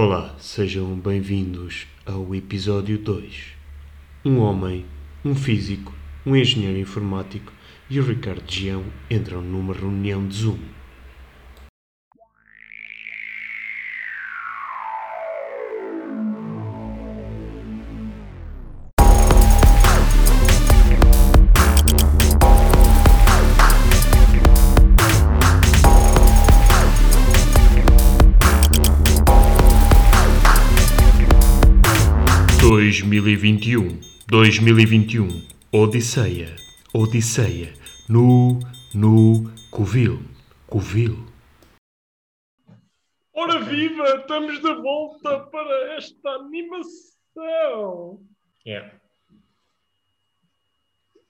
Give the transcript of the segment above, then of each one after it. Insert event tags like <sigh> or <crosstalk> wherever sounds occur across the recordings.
Olá, sejam bem-vindos ao episódio 2. Um homem, um físico, um engenheiro informático e o Ricardo Gião entram numa reunião de Zoom. 2021, 2021, Odisseia, Odisseia, no, no, Covil, Covil. Ora viva, estamos de volta para esta animação. Yeah.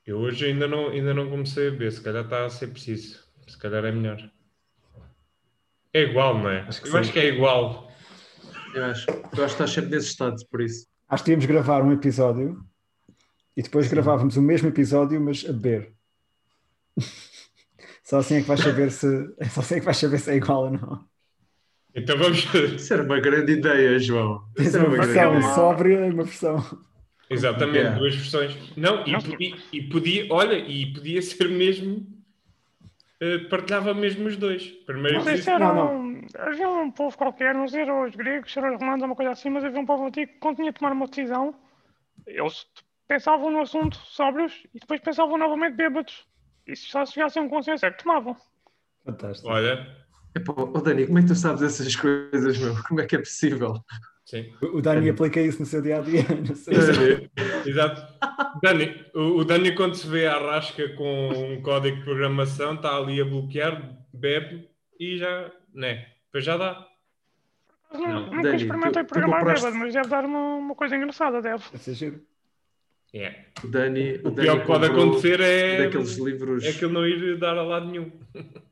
Eu hoje ainda não, ainda não comecei a ver, se calhar está a ser preciso, se calhar é melhor. É igual, não é? Acho que Eu acho que é igual. Eu acho, eu acho que estás sempre nesse estado, por isso. Acho que devíamos gravar um episódio e depois gravávamos o mesmo episódio, mas a beber. <laughs> Só assim é que vais saber se. <laughs> Só assim é que vais saber se é igual ou não. Então vamos. Isso era uma grande ideia, João. Isso era uma uma versão ideia. sóbria e uma versão. Exatamente, Yeah. duas versões. Não, e podia, e podia, olha, e podia ser mesmo. Eh, partilhava mesmo os dois. Primeiro Não sei se episódio- era Não, um, havia um povo qualquer, não sei, era os gregos, era os romanos, uma coisa assim, mas havia um povo antigo que quando tinha de tomar uma decisão, eles pensavam no assunto sóbrios e depois pensavam novamente bêbados. E se só chegassem a um consenso é que tomavam. Fantástico. Olha, Epá, oh, Dani, como é que tu sabes essas coisas, meu? Como é que é possível? Sim. O Dani aplica isso no seu dia a dia. <laughs> Exato. Dani, o, o Dani, quando se vê à rasca com um código de programação, está ali a bloquear, bebe e já, né? Depois já dá. Mas não, nunca Dani, experimentei tu- tu programar compraste- bêbado, mas deve dar uma, uma coisa engraçada, deve. Ser giro. É. o Dani, O Dani pior que pode acontecer é, daqueles livros. é que ele não ir dar a lado nenhum. <laughs>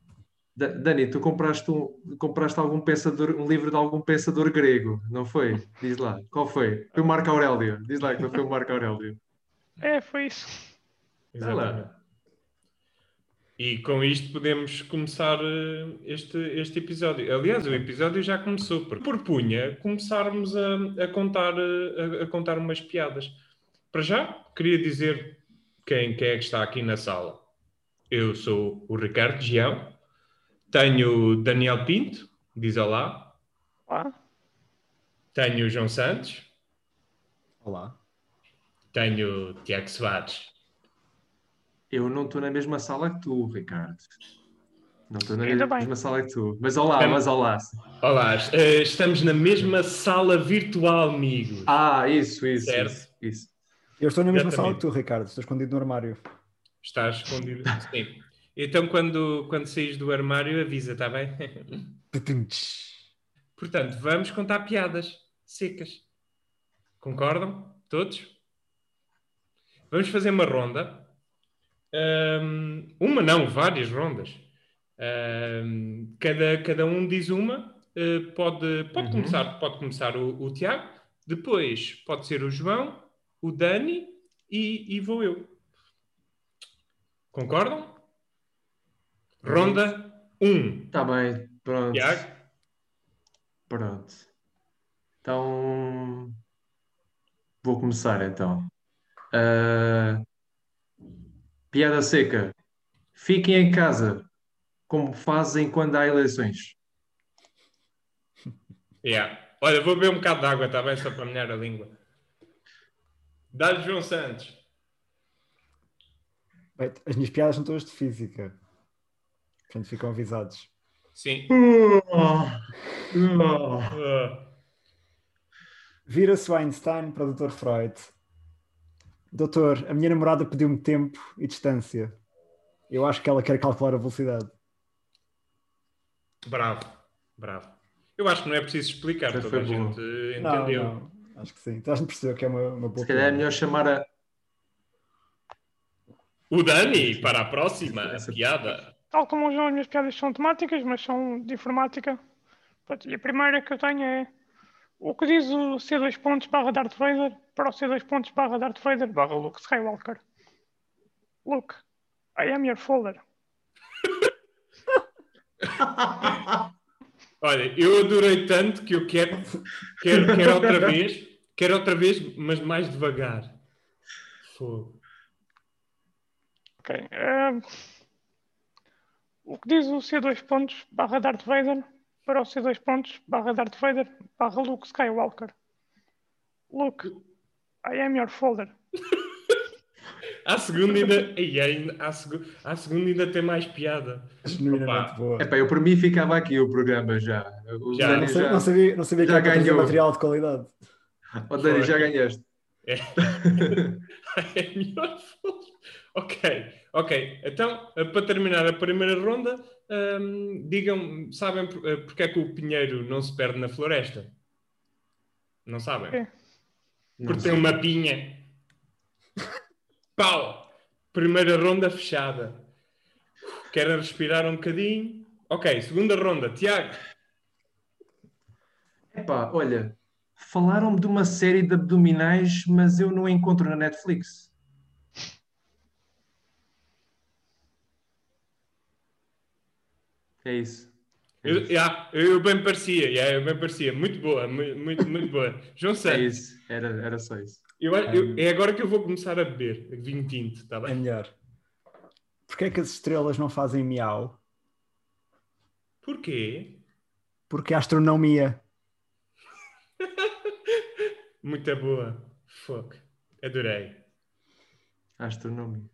Da- Dani, tu compraste, um, compraste algum pensador, um livro de algum pensador grego, não foi? Diz lá, qual foi? Foi o Marco Aurélio. Diz lá que não foi o Marco Aurélio. É, foi isso. Exatamente. E com isto podemos começar eh, este, este episódio. Aliás, o episódio já começou, porque propunha começarmos a, a contar, eh, a, a contar umas piadas. Para já, queria dizer quem, quem é que está aqui na sala. Eu sou o Ricardo Gião, tenho o Daniel Pinto, diz olá, Lá. tenho o João Santos, Olá. tenho o Tiago Soares. Eu não estou na mesma sala que tu, Ricardo. Não estou na Ainda mesma bem. sala que tu. Mas olá, Bem- mas olá. Olá, eh, estamos na mesma sala virtual, amigos. Ah, isso, isso. Certo. Isso, isso. Eu estou na mesma Exatamente. sala que tu, Ricardo. Estou escondido no armário. Está escondido. <laughs> Sim. Então, quando, quando saís do armário, avisa, está bem? <laughs> Portanto, vamos contar piadas secas. Concordam? Todos? Vamos fazer uma ronda. Ahm, uma, não, várias rondas. Ahm, cada, cada um diz uma. Eh, pode pode Uhum. começar, pode começar o, o Tiago, depois pode ser o João, o Dani e, e vou eu. Concordam? Ronda 1. Está Tá bem, pronto. Tiago? Pronto. Então, vou começar então. Ah, piada seca. Fiquem em casa, como fazem quando há eleições. Yeah. Olha, vou beber um bocado de água, está bem? Só para molhar a língua. Dá-lhe João Santos. As minhas piadas são todas de física. Portanto, ficam avisados. Sim. Vira-se Einstein para o Dr. Freud. Doutor, a minha namorada pediu-me tempo e distância. Eu acho que ela quer calcular a velocidade. bravo, bravo. Eu acho que não é preciso explicar, Já toda a gente Não, entendeu. não, acho que sim. Então a gente percebeu que é uma, uma boa Se calhar é melhor chamar a. O Dani, para a próxima Essa- piada. Tal como as minhas piadas são temáticas, mas são de informática. E a primeira que eu tenho é o que diz o C2 pontos barra Darth Vader para o C2 pontos barra Darth Vader barra Luke Skywalker. Luke, I am your folder. <laughs> Olha, eu adorei tanto que eu quero, quero, quero outra vez, quero outra vez, mas mais devagar. Fogo. Ok. eh, o que diz o C2 pontos barra Darth Vader para o C2 pontos barra Darth Vader barra Luke Skywalker? Luke, I am your folder. <laughs> À segunda ainda, ai, ai, à, segu- à segunda ainda tem mais piada. Boa. Epá, eu por mim ficava aqui o programa já. O Já. Dani Não, sei- já, não sabia, não sabia que já era para trazer ganhou. material de qualidade. Oh, Dani, já ganhaste. É <laughs> melhor foda. Ok, ok. Então, eh, para terminar a primeira ronda, hum, digam, sabem por- eh, porque é que o pinheiro não se perde na floresta? Não sabem? Ok. Porque tem uma pinha. <laughs> Pau! Primeira ronda fechada. Querem respirar um bocadinho? Ok, segunda ronda. Tiago, Epá, olha, falaram-me de uma série de abdominais, mas eu não a encontro na Netflix. É isso. É eu, isso. yeah, eu bem parecia, yeah, eu bem parecia. Muito boa, mu- muito, muito boa. João É Santos, isso. Era, era só isso. eu, eu- é agora que eu vou começar a beber vinho tinto, está É bem? melhor. Porquê é que as estrelas não fazem miau? Porquê? Porque a astronomia. <laughs> Muito boa. Fuck. Adorei. Astronomia.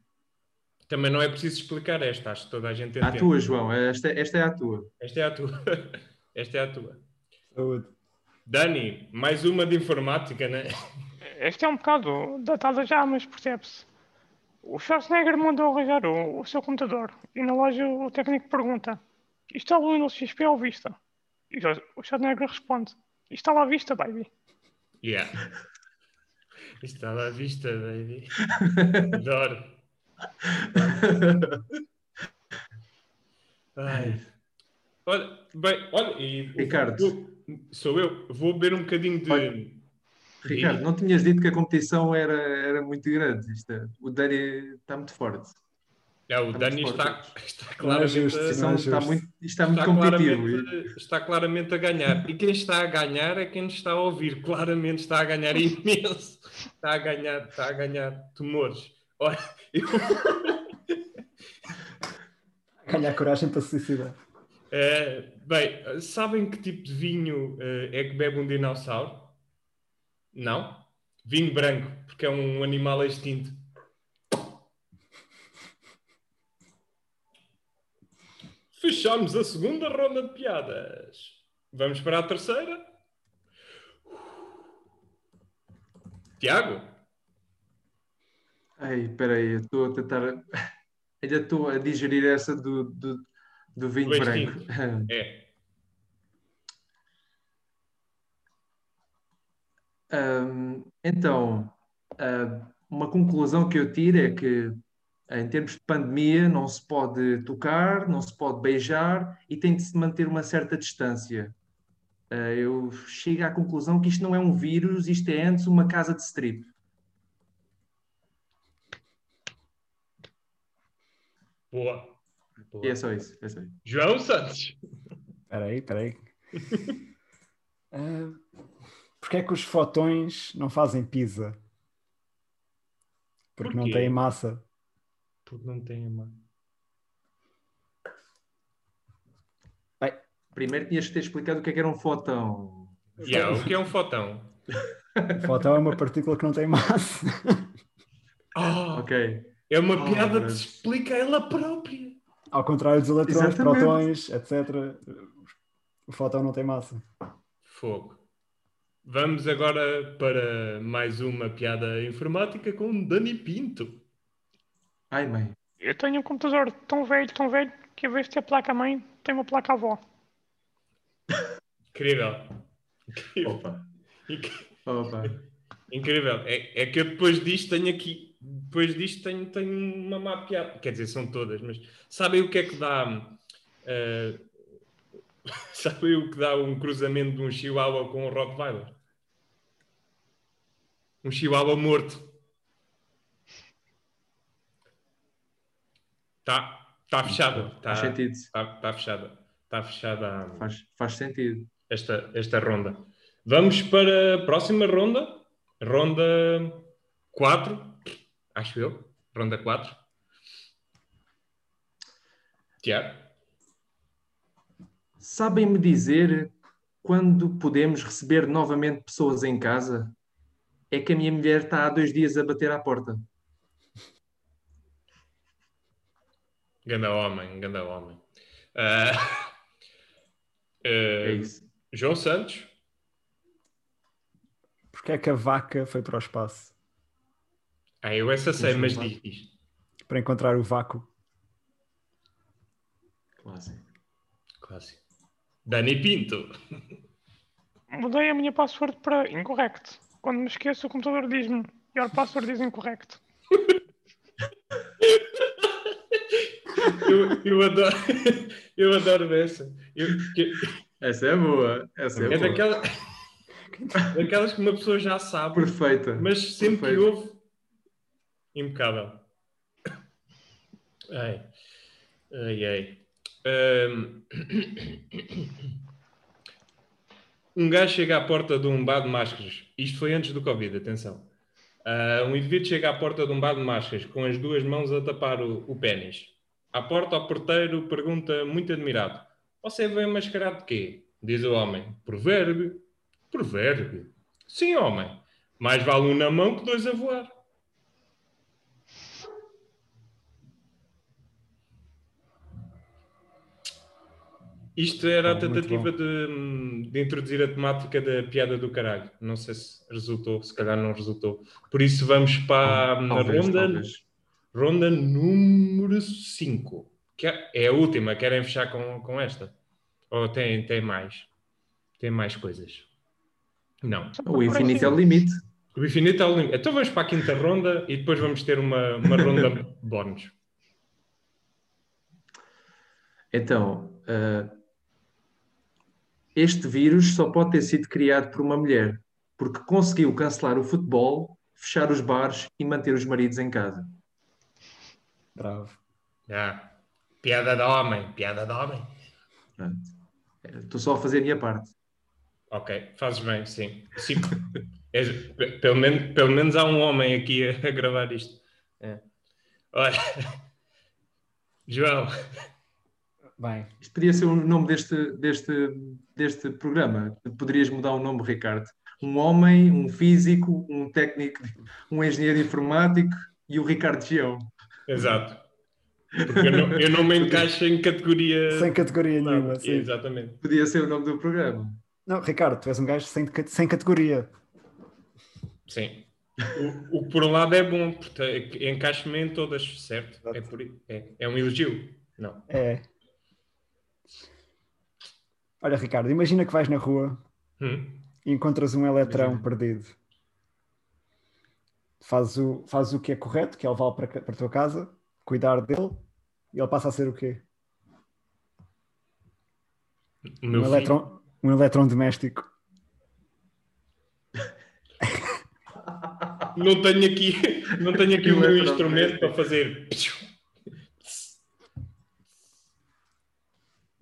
Também não é preciso explicar esta, acho que toda a gente entende. À tua, João. Esta, esta é a tua. Esta é a tua. <laughs> Esta é a tua. Saúde. Dani, mais uma de informática, né? Esta é um bocado datada já, mas percebe-se. O Schwarzenegger mandou arranjar o, o seu computador e na loja o técnico pergunta: Está o Windows XP ou Vista? E o o Schwarzenegger responde: Está lá à vista, baby. Yeah. <laughs> Estava à vista, baby. <laughs> Adoro. Ai. Olha, bem, olha, e Ricardo. sou eu. Vou beber um bocadinho de. Olha. Ricardo, não tinhas dito que a competição era, era muito grande. Isto é- o Dani está muito forte. É, o Dani está, <laughs> está Não é claramente, justo, é está muito, está muito está, competitivo. claramente, está claramente a ganhar. E quem está a ganhar é quem nos está a ouvir. Claramente está a ganhar <laughs> imenso. Está a ganhar, está a ganhar tumores. Olha, <laughs> eu, Ganhar coragem para se suicidar. eh, bem, sabem que tipo de vinho eh, é que bebe um dinossauro? Não? Vinho branco, porque é um animal extinto. Fechamos a segunda ronda de piadas. Vamos para a terceira. Tiago? Ai, espera aí, eu estou a tentar. Ainda estou a digerir essa do, do, do vinho Do branco. É. <laughs> Ahm, então, ah, uma conclusão que eu tiro é que, em termos de pandemia, não se pode tocar, não se pode beijar e tem de se manter uma certa distância. Ah, eu chego à conclusão que isto não é um vírus, isto é antes uma casa de strip. Boa. Boa. E é só isso. É só isso. João Santos. Espera aí, espera aí. Ah, <laughs> Porquê é que os fotões não fazem pizza? Porque não têm massa. Porque não tem a mão. Primeiro tinhas que ter explicado o que é que era um fotão. Yeah, o que é um fotão? <laughs> O fotão é uma partícula que não tem massa. Ah, Ok. É uma Oh, piada que se explica a ela própria. Ao contrário dos eletrões, Exatamente. protões, etc. O fotão não tem massa. Fogo. Vamos agora para mais uma piada informática com Dani Pinto. Ai, mãe. Eu tenho um computador tão velho, tão velho, que em vez de ter placa-mãe, tem uma placa-avó. Incrível. Incrível. Opa. Inc- Opa. Incrível. É, é que eu depois disto tenho aqui. Depois disto tenho, tenho uma má piada. Quer dizer, são todas, mas sabem o que é que dá. eh, <laughs> sabem o que dá um cruzamento de um chihuahua com um Rottweiler? Um chihuahua morto. Está tá fechado. Está Faz sentido. tá, tá fechada. Está fechada a- Faz, faz sentido. esta, esta ronda. Vamos para a próxima ronda. Ronda 4, acho eu. Ronda 4. Tiago. Sabem-me dizer quando podemos receber novamente pessoas em casa? É que a minha mulher está há dois dias a bater à porta. Ganda homem, ganda homem. Ah, <laughs> É ah, isso. João Santos. Porque é que a vaca foi para o espaço? Ah, eu essa sei, mas diz, diz. Para encontrar o vácuo. Clássico. Clássico. Dani Pinto. <laughs> Mudei a minha password para incorrect. Quando me esqueço, o computador diz-me your password is incorrect. <laughs> Eu, eu adoro, <laughs> eu adoro essa. Eu, que- Essa é boa. Essa é, é boa. daquela, daquelas que uma pessoa já sabe, Perfeita. mas sempre que Perfeito. ouve, impecável. Ai, ai, ai. Ahm, Um gajo chega à porta de um bar de máscaras. Isto foi antes do Covid, atenção. Ah, um indivíduo chega à porta de um bar de máscaras com as duas mãos a tapar o, o pênis. À porta, o porteiro pergunta, muito admirado: Você veio mascarado de quê? Diz o homem: Provérbio. Provérbio? Sim, homem. Mais vale um na mão que dois a voar. Isto era a muito tentativa de, de introduzir a temática da piada do caralho. Não sei se resultou, se calhar não resultou. Por isso vamos para a Talvez, ronda, talvez. ronda número 5. Que é a última. Querem fechar com, com esta? Ou tem, tem mais? Tem mais coisas? Não. O infinito é o limite. O infinito é o limite. Então vamos para a quinta ronda e depois vamos ter uma, uma ronda <laughs> bónus. Então, ah, este vírus só pode ter sido criado por uma mulher, porque conseguiu cancelar o futebol, fechar os bares e manter os maridos em casa. Bravo. Ah, piada de homem, piada de homem. Eh, Estou só a fazer a minha parte. Ok, fazes bem, sim. sim. Pe- pelo, menos, pelo menos há um homem aqui a, a gravar isto. É. Olha, João, Bem, Isto podia ser o nome deste, deste, deste programa. Poderias mudar o nome, Ricardo. Um homem, um físico, um técnico, um engenheiro informático e o Ricardo Gião. exato. Porque eu não, eu não me encaixo em categoria. <laughs> sem categoria nada. nenhuma. sim. Exatamente. Podia ser o nome do programa. Não, Ricardo, tu és um gajo sem, sem categoria. Sim. O, o que por um lado é bom, porque encaixo-me em todas, certo? É, por, é, é um elogio. Não. É. Olha, Ricardo, imagina que vais na rua Hum. e encontras um eletrão Imagina. perdido. Fazes o, fazes o que é correto, que é levá-lo para, para a tua casa, cuidar dele, e ele passa a ser o quê? Um eletrão, um eletrão doméstico. Não tenho aqui, não tenho aqui <laughs> o meu instrumento para fazer.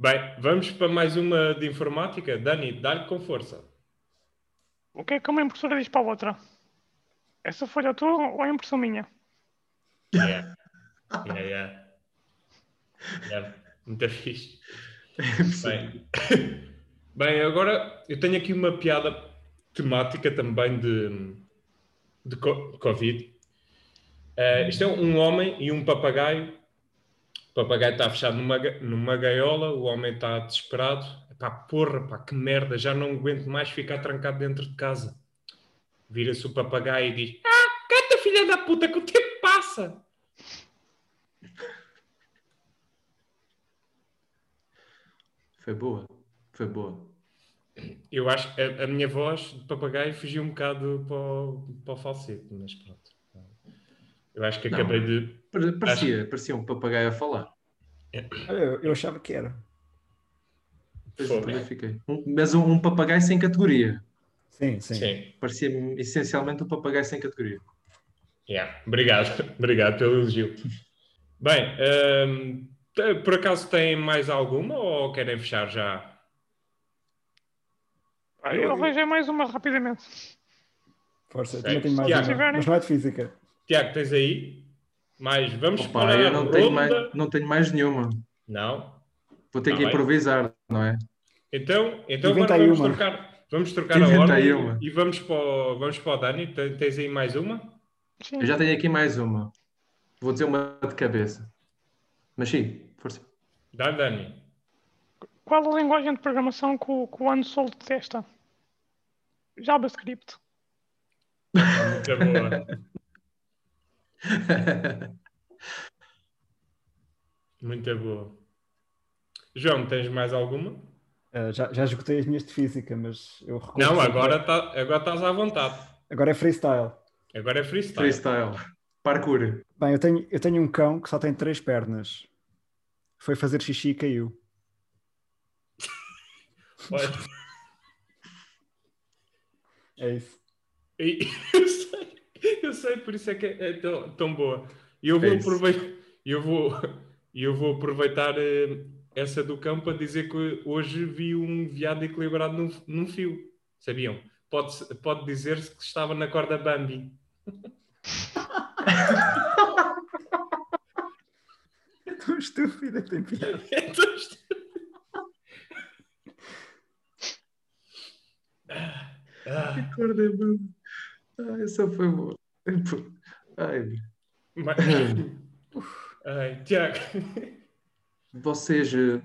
Bem, vamos para mais uma de informática. Dani, dá-lhe com força. O que é que uma impressora diz para a outra? Essa folha tua ou é impressão minha? Yeah. Yeah, yeah. Yeah, Muito fixe. Bem. Bem, agora eu tenho aqui uma piada temática também de, de co- Covid. Eh, isto é um homem e um papagaio. O papagaio está fechado numa, numa gaiola, o homem está desesperado. Pá, porra, pá, que merda, já não aguento mais ficar trancado dentro de casa. Vira-se o papagaio e diz: Ah, canta filha da puta, que o tempo passa. Foi boa. Foi boa. Eu acho que a, a minha voz de papagaio fugiu um bocado para o, para o falsete, mas pronto. Eu acho que Não. acabei de. Pare- Parecia, parecia um papagaio a falar. Olha, Eu, eu achava que era. Eu. Um- mas um, um papagaio sem categoria. Sim, sim. Sim. Parecia essencialmente um papagaio sem categoria. Yeah. Obrigado. <laughs> Obrigado pelo elogio. Bem, Te- Por acaso têm mais alguma ou querem fechar já? Ah, Eu arranjei mais uma rapidamente. Força, eu também tenho mais Tiago. uma, mas não é de física. Tiago, tens aí? Mais, vamos Opa, para eu a não tenho, ronda. mais, não tenho mais nenhuma. Não? Vou ter Tá que bem. improvisar, não é? Então, então agora vamos uma. trocar, vamos trocar a ordem uma. e vamos para, o, vamos para o Dani. Te- Tens aí mais uma? Sim. Eu já tenho aqui mais uma. Vou dizer uma de cabeça. Mas sim, força. Dá, Dani. Qual a linguagem de programação que o, que o Ansol detesta? JavaScript. Muito boa. <laughs> <laughs> Muito boa. João, tens mais alguma? Uh, já, já esgotei as minhas de física, mas eu recordo. Não, agora, tá, agora estás à vontade. Agora é freestyle. Agora é freestyle. Freestyle. Parkour. Bem, eu tenho, eu tenho um cão que só tem três pernas. Foi fazer xixi e caiu. <laughs> É isso. <laughs> <laughs> eu, sei, por isso é que é, tão, tão boa. E eu vou É aproveitar, eu vou, eu vou aproveitar eh, essa do cão para dizer que hoje vi um veado equilibrado num, num fio. Sabiam? Pode, pode dizer-se que estava na corda Bambi. <laughs> <laughs> É tão estúpida, tem piada. É tão estúpido. Ah, Acordei, mano. Ah, essa foi boa. Ai, mas- <laughs> Ai, Tiago, vocês, eh,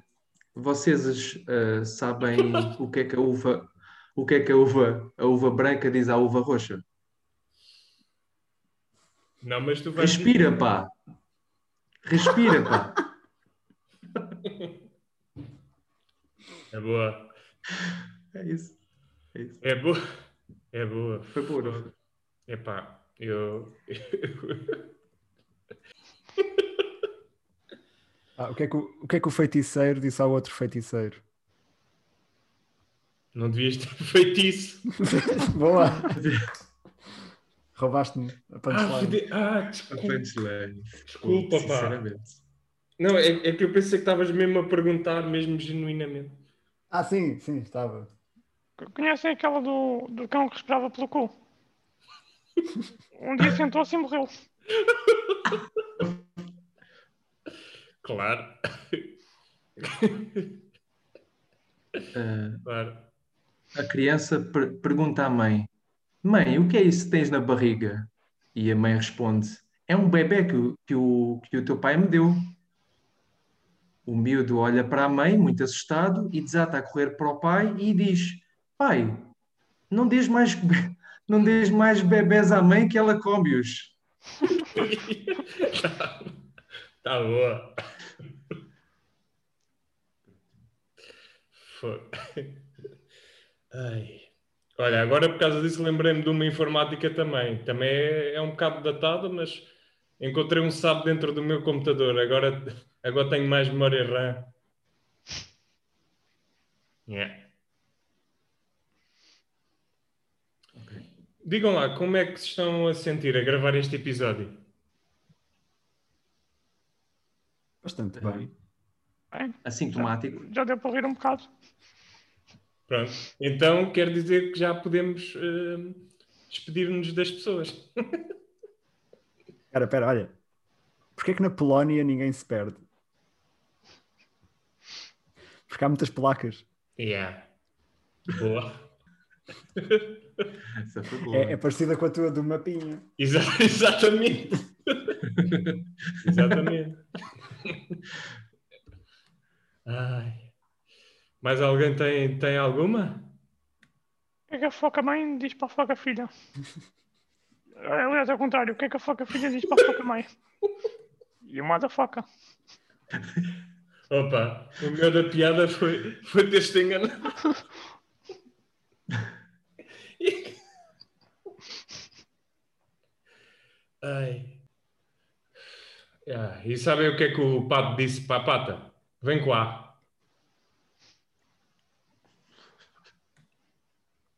vocês eh, sabem <laughs> o que é que a uva, o que é que a uva, a uva branca diz à uva roxa? não, mas tu vais. Respira, pá. Respira, pá. É boa. É isso. É isso. É boa. É boa. Foi boa. Epá, eu. <laughs> Ah, o, que é que o, o que é que o feiticeiro disse ao outro feiticeiro? Não devias ter <laughs> feito isso. <laughs> Boa! Roubaste-me a Ah, punchline. ah, A desculpa. punchline. Desculpa, pá. Sinceramente. Não, é, é que eu pensei que estavas mesmo a perguntar, mesmo genuinamente. Ah, sim, sim, estava. Conhecem aquela do, do cão que respirava pelo cu? Um dia sentou-se e morreu. Claro, Ah, claro. a criança per- pergunta à mãe: Mãe, o que é isso que tens na barriga? E a mãe responde: É um bebê que, o- que, o, que o teu pai me deu. O miúdo olha para a mãe, muito assustado, e desata a correr para o pai e diz: Pai, não dês mais, be- não dês mais bebés à mãe que ela come-os. <laughs> Tá boa. Foi. Ai. Olha, agora por causa disso lembrei-me de uma informática também. Também é, é um bocado datada, mas encontrei um SAP dentro do meu computador. Agora, agora tenho mais memória RAM. Yeah. Digam lá, como é que se estão a sentir a gravar este episódio? Bastante bem. Bem, Assintomático. já deu para rir um bocado. Pronto. Então quer dizer que já podemos eh, despedir-nos das pessoas. Espera, espera, olha. Porquê que na Polónia ninguém se perde? Porque há muitas placas. Yeah. Boa. Essa foi boa. É, é parecida com a tua do mapinha. Exa- <laughs> exatamente. exatamente. Ai. Mais alguém tem, tem alguma? O que é que a foca mãe diz para a foca filha? Aliás, ao contrário, o que é que a foca filha diz para a foca mãe? E uma da foca. Opa, o meu da piada foi, foi ter-te enganado. <laughs> Ai. Ah, e sabem o que é que o pato disse para a pata? Vem cá.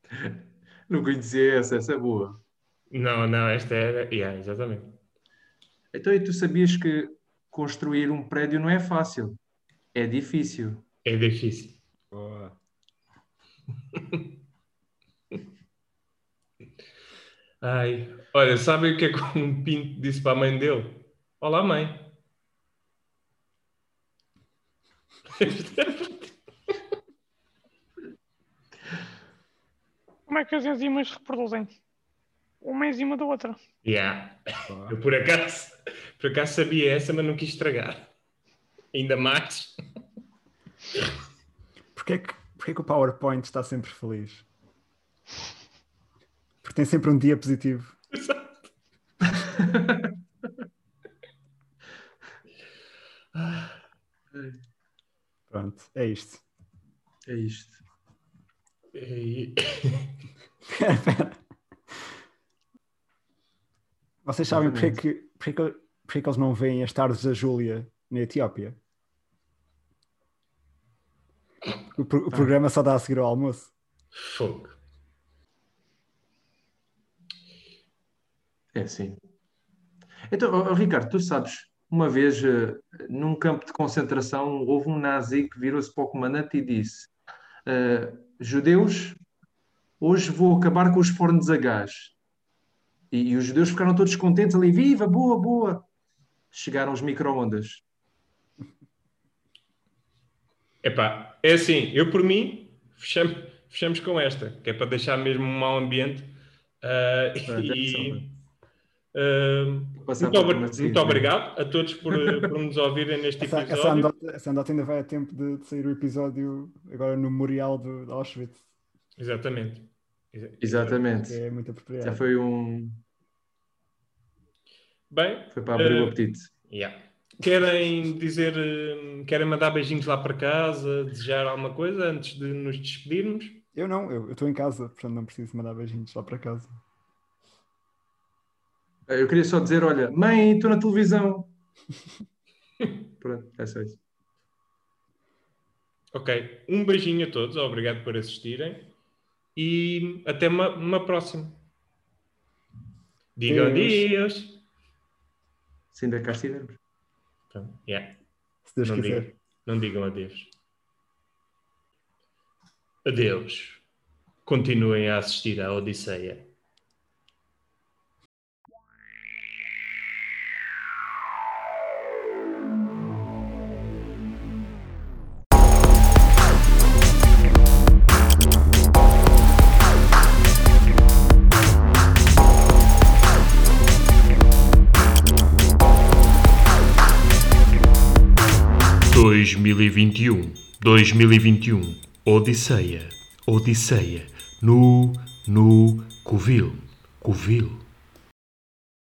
<laughs> Não conhecia essa, essa é boa. Não, não, esta era. Yeah, exatamente. Então, e tu sabias que, que construir um prédio não é fácil, é difícil. É difícil. Boa. <laughs> Ai, olha, sabem o que é que <laughs> um pinto disse para a mãe dele? Olá, mãe. Como é que as enzimas se reproduzem? Uma enzima da outra. Yeah. Eu por acaso, por acaso sabia essa, mas não quis estragar. Ainda mais. Porquê que, porquê que o PowerPoint está sempre feliz? Porque tem sempre um dia positivo. Exato. <laughs> Pronto, é isto. É isto. E- <laughs> Espera. Vocês sabem porque é que, porque é que, porque é que eles não veem as tardes da Júlia na Etiópia? O, pro- o programa só dá a seguir ao almoço. Fogo. É sim. Então, Ricardo, tu sabes, uma vez eh, num campo de concentração houve um nazi que virou-se para o comandante e disse: eh, Judeus, hoje vou acabar com os fornos a gás. E, e os judeus ficaram todos contentes ali: Viva, boa, boa. Chegaram os micro-ondas. Epá, é assim, eu por mim, fechamos, fechamos com esta, que é para deixar mesmo um mau ambiente. Deve e, Passar muito, obri- muito né? obrigado a todos por, por nos ouvirem neste Essa, episódio. essa, andota, essa andota ainda vai a tempo de, de sair o episódio agora no memorial de, de Auschwitz, Exatamente. Exa- Exatamente. é muito apropriado. Já foi um. Bem, Foi para abrir o Eh, apetite. yeah. querem dizer, eh, querem mandar beijinhos lá para casa, desejar alguma coisa antes de nos despedirmos? Eu não, eu eu estou em casa, portanto não preciso mandar beijinhos lá para casa. Eu queria só dizer: olha, mãe, estou na televisão. <laughs> Pronto, é só isso. Ok, um beijinho a todos, obrigado por assistirem e até uma, uma próxima. Digam Deus. Deus. Se ainda cá estivermos. Pronto, yeah. Se Deus Não, quiser. digam, não digam adeus. Adeus. Continuem a assistir à Odisseia. 2021, 2021, Odisseia, Odisseia, no, no, Covil, Covil.